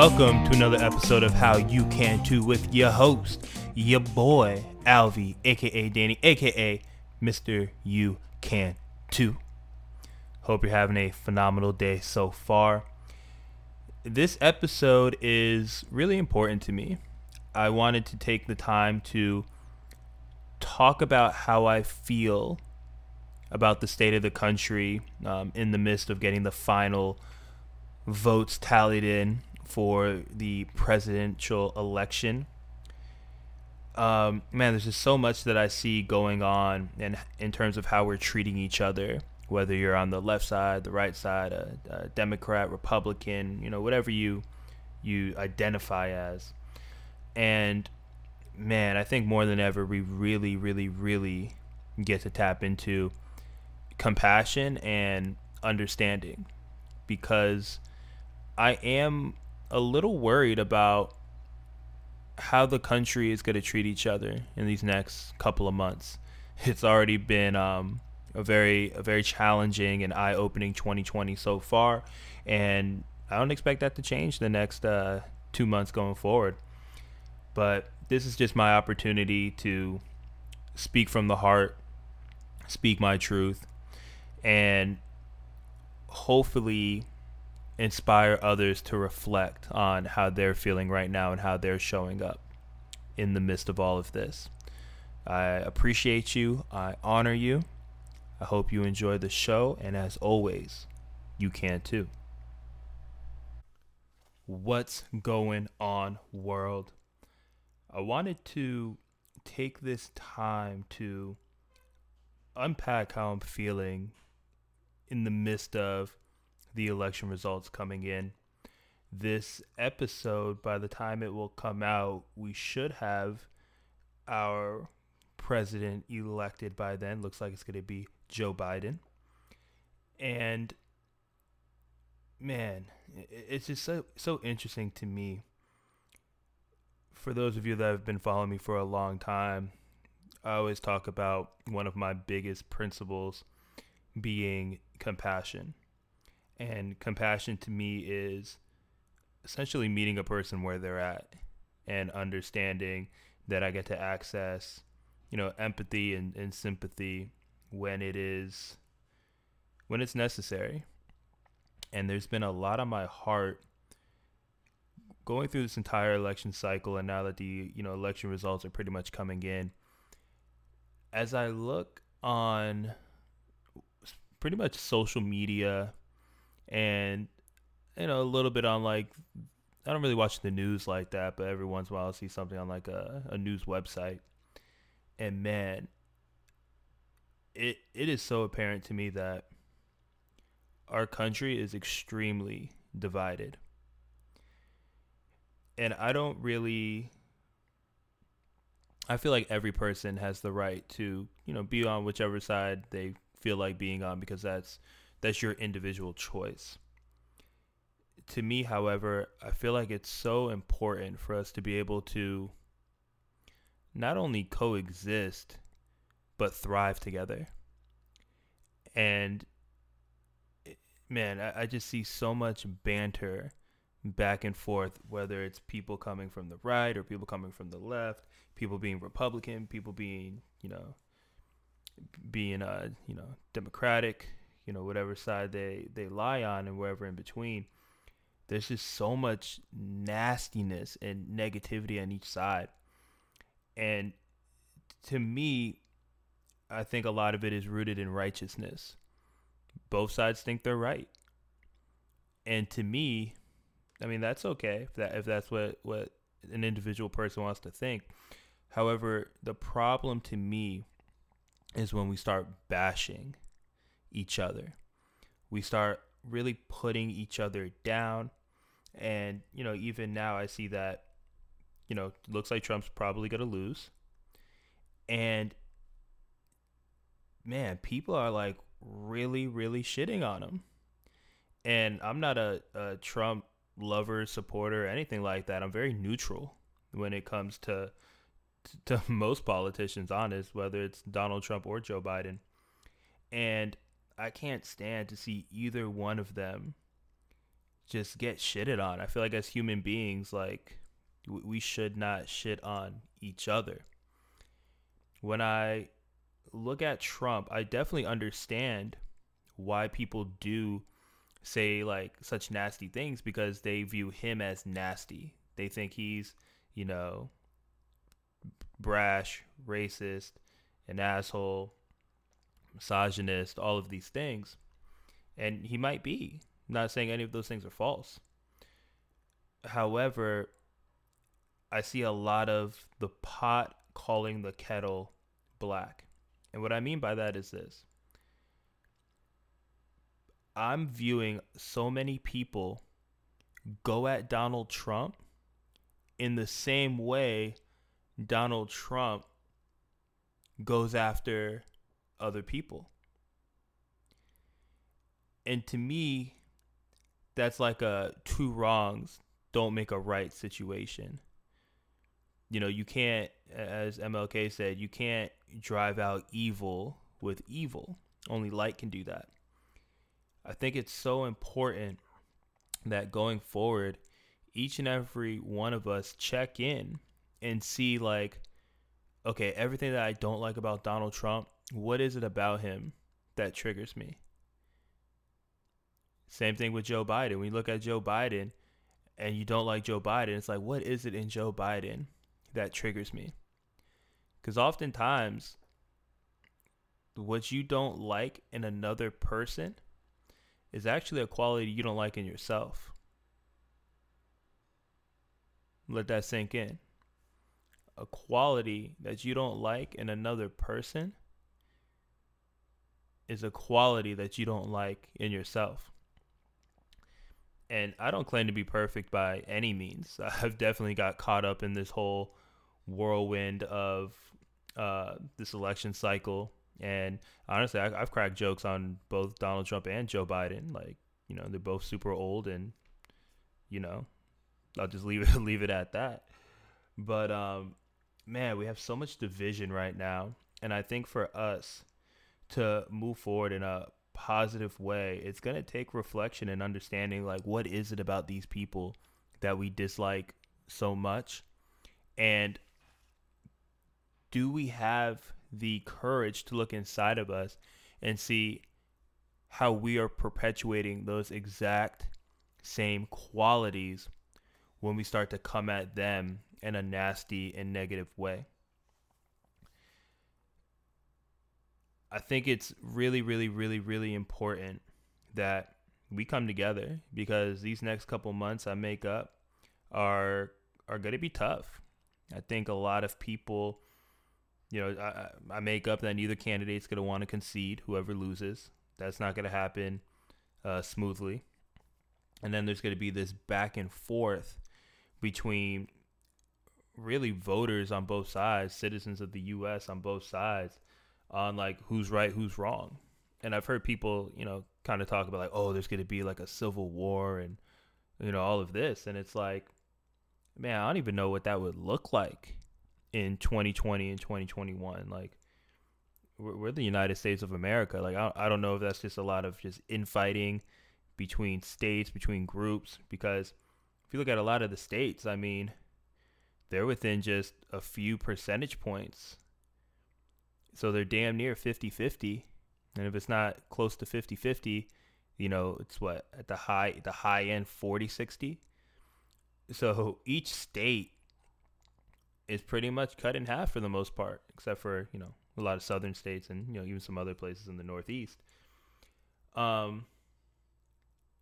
welcome to another episode of How You Can Too with your host, your boy, Alvy, aka Danny, aka Mr. You Can Too. Hope you're having a phenomenal day so far. This episode is really important to me. I wanted to take the time to talk about how I feel about the state of the country um, in the midst of getting the final votes tallied in for the presidential election. Um, man, there's just so much that I see going on, and in, in terms of how we're treating each other, whether you're on the left side, the right side, a, a Democrat, Republican, you know, whatever you you identify as. And man, I think more than ever, we really, really, really get to tap into compassion and understanding because I am a little worried about how the country is going to treat each other in these next couple of months. It's already been um, a very a very challenging and eye-opening 2020 so far, and I don't expect that to change the next uh, two months going forward. But this is just my opportunity to speak from the heart, speak my truth, and hopefully inspire others to reflect on how they're feeling right now and how they're showing up in the midst of all of this. I appreciate you. I honor you. I hope you enjoy the show. And as always, you can too. What's going on, world? I wanted to take this time to unpack how I'm feeling in the midst of the election results coming in. This episode, by the time it will come out, we should have our president elected by then. Looks like it's going to be Joe Biden. And man, it's just so so interesting to me. For those of you that have been following me for a long time, I always talk about one of my biggest principles being compassion. And compassion to me is essentially meeting a person where they're at and understanding that I get to access, you know, empathy and, and sympathy when it is when it's necessary. And there's been a lot on my heart going through this entire election cycle and now that the, you know, election results are pretty much coming in. As I look on pretty much social media and you know a little bit on like I don't really watch the news like that, but every once in a while I see something on like a, a news website, and man, it it is so apparent to me that our country is extremely divided, and I don't really. I feel like every person has the right to, you know, be on whichever side they feel like being on because that's that's your individual choice. To me, however, I feel like it's so important for us to be able to not only coexist, but thrive together. And man, I, I just see so much banter back and forth, whether it's people coming from the right or people coming from the left, people being Republican, people being, you know, being uh, you know, democratic, you know whatever side they they lie on and wherever in between there's just so much nastiness and negativity on each side. And to me i think a lot of it is rooted in righteousness. Both sides think they're right. And to me i mean that's okay if that if that's what what an individual person wants to think. However the problem to me is when we start bashing each other. We start really putting each other down. And, you know, even now I see that, you know, looks like Trump's probably going to lose. And man, people are like really, really shitting on him. And I'm not a, a Trump lover, supporter, anything like that. I'm very neutral when it comes to to most politicians, honest, whether it's Donald Trump or Joe Biden. And I can't stand to see either one of them just get shitted on. I feel like as human beings, like we should not shit on each other. When I look at Trump, I definitely understand why people do say like such nasty things because they view him as nasty. They think he's, you know, brash, racist, an asshole, misogynist, all of these things. And he might be. I'm not saying any of those things are false. However, I see a lot of the pot calling the kettle black. And what I mean by that is this I'm viewing so many people go at Donald Trump in the same way Donald Trump goes after other people. And to me, that's like a two wrongs don't make a right situation. You know, you can't, as MLK said, you can't drive out evil with evil. Only light can do that. I think it's so important that going forward, each and every one of us check in and see, like, okay, everything that I don't like about Donald Trump, what is it about him that triggers me? Same thing with Joe Biden. When you look at Joe Biden and you don't like Joe Biden, it's like, what is it in Joe Biden that triggers me? Because oftentimes, what you don't like in another person is actually a quality you don't like in yourself. Let that sink in. A quality that you don't like in another person is a quality that you don't like in yourself and I don't claim to be perfect by any means. I've definitely got caught up in this whole whirlwind of uh, this election cycle. And honestly, I, have cracked jokes on both Donald Trump and Joe Biden. Like, you know, they're both super old, and you know, I'll just leave it leave it at that. But um, man, we have so much division right now, and I think for us to move forward in a positive way, it's going to take reflection and understanding like what is it about these people that we dislike so much? And do we have the courage to look inside of us and see how we are perpetuating those exact same qualities when we start to come at them in a nasty and negative way? I think it's really, really, really, really important that we come together because these next couple months I make up are are going to be tough. I think a lot of people, you know, I, I make up that neither candidate's going to want to concede. Whoever loses, that's not going to happen uh, smoothly. And then there's going to be this back and forth between really voters on both sides, citizens of the U.S. on both sides on like who's right, who's wrong. And I've heard people, you know, kind of talk about like, oh, there's going to be like a civil war and you know all of this, and it's like, man, I don't even know what that would look like in 2020 and 2021. Like, we're, we're the United States of America. Like, I, I don't know if that's just a lot of just infighting between states, between groups, because if you look at a lot of the states, I mean, they're within just a few percentage points so they're damn near 50 50. And if it's not close to 50 50, you know, it's what at the high the high end 40 60. So each state is pretty much cut in half for the most part, except for, you know, a lot of southern states and, you know, even some other places in the northeast. Um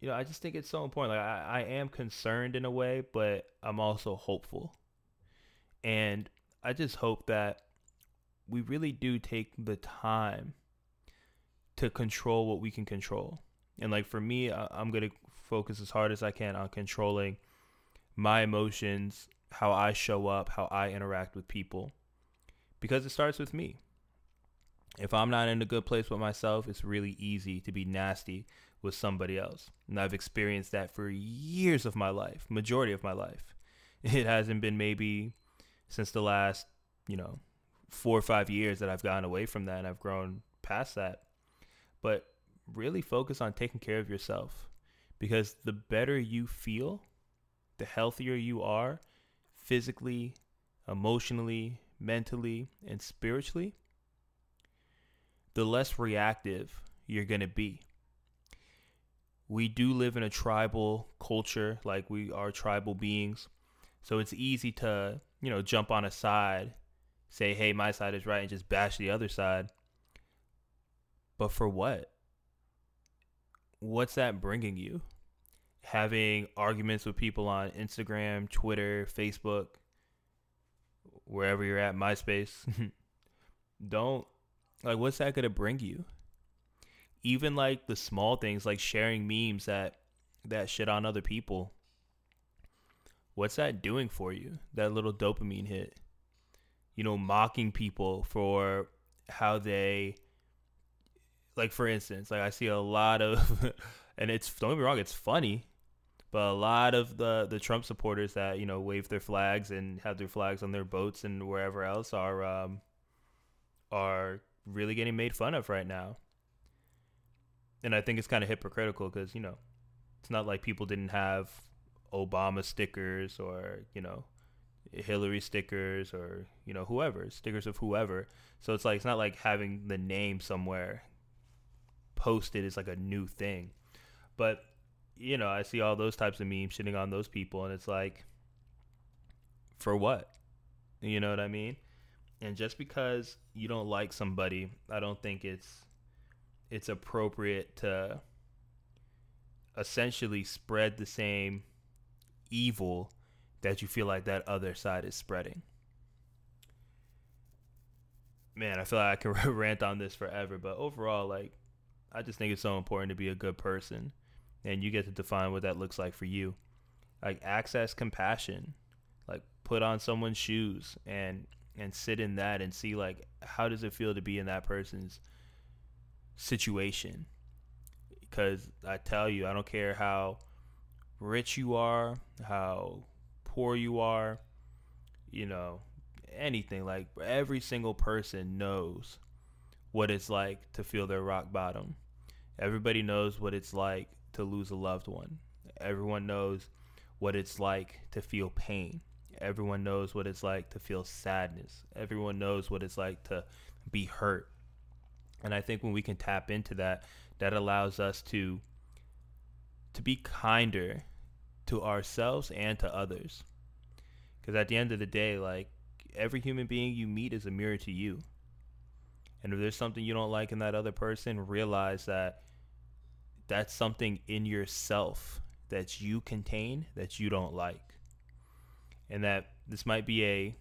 you know, I just think it's so important. Like I, I am concerned in a way, but I'm also hopeful. And I just hope that we really do take the time to control what we can control. And like for me, I'm going to focus as hard as I can on controlling my emotions, how I show up, how I interact with people. Because it starts with me. If I'm not in a good place with myself, it's really easy to be nasty with somebody else. And I've experienced that for years of my life, majority of my life. It hasn't been maybe since the last, you know, four or five years that I've gotten away from that and I've grown past that. But really focus on taking care of yourself Because the better you feel, the healthier you are physically, emotionally, mentally, and spiritually, the less reactive you're going to be. We do live in a tribal culture, like we are tribal beings. So it's easy to, you know, jump on a side, say, hey, my side is right, and just bash the other side. But for what? What's that bringing you? Having arguments with people on Instagram, Twitter, Facebook, wherever you're at, MySpace. Don't, like, what's that going to bring you? Even like the small things, like sharing memes that, that shit on other people what's that doing for you? That little dopamine hit. You know, mocking people for how they like for instance, like I see a lot of and it's don't get me wrong, it's funny, but a lot of the the Trump supporters that, you know, wave their flags and have their flags on their boats and wherever else are um are really getting made fun of right now. And I think it's kind of hypocritical because, you know, it's not like people didn't have Obama stickers or you know Hillary stickers or you know whoever stickers of whoever. So it's like it's not like having the name somewhere posted is like a new thing. But you know, I see all those types of memes shitting on those people and it's like for what? You know what I mean? And just because you don't like somebody, I don't think it's it's appropriate to essentially spread the same evil that you feel like that other side is spreading. Man, I feel like I can rant on this forever, but overall, like, I just think it's so important to be a good person, and you get to define what that looks like for you. Like, access compassion, like, put on someone's shoes and and sit in that and see like how does it feel to be in that person's situation because i tell you i don't care how rich you are, how poor you are, you know, anything. Like every single person knows what it's like to feel their rock bottom. Everybody knows what it's like to lose a loved one. Everyone knows what it's like to feel pain. Everyone knows what it's like to feel sadness. Everyone knows what it's like to be hurt. And I think when we can tap into that, that allows us to to be kinder to ourselves and to others. Because at the end of the day, like every human being you meet is a mirror to you. And if there's something you don't like in that other person, realize that that's something in yourself that you contain that you don't like. And that this might be a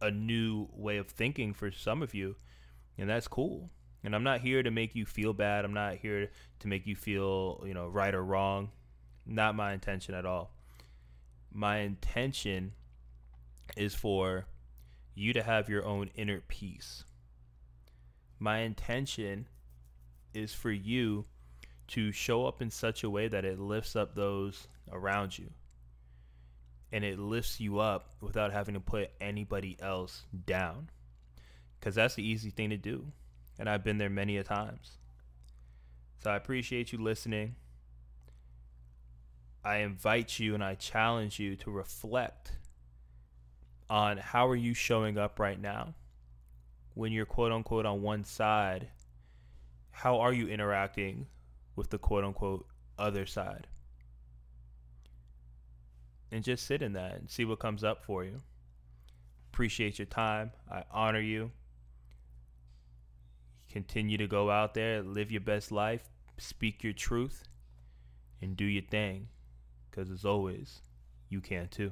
a new way of thinking for some of you, and that's cool. And I'm not here to make you feel bad. I'm not here to make you feel, you know, right or wrong. Not my intention at all. My intention is for you to have your own inner peace. My intention is for you to show up in such a way that it lifts up those around you. And it lifts you up without having to put anybody else down. Because that's the easy thing to do and I've been there many a times. So I appreciate you listening. I invite you and I challenge you to reflect on how are you showing up right now? When you're quote unquote on one side how are you interacting with the quote unquote other side? And just sit in that and see what comes up for you. Appreciate your time. I honor you. Continue to go out there, live your best life, speak your truth, and do your thing. Because as always, you can too.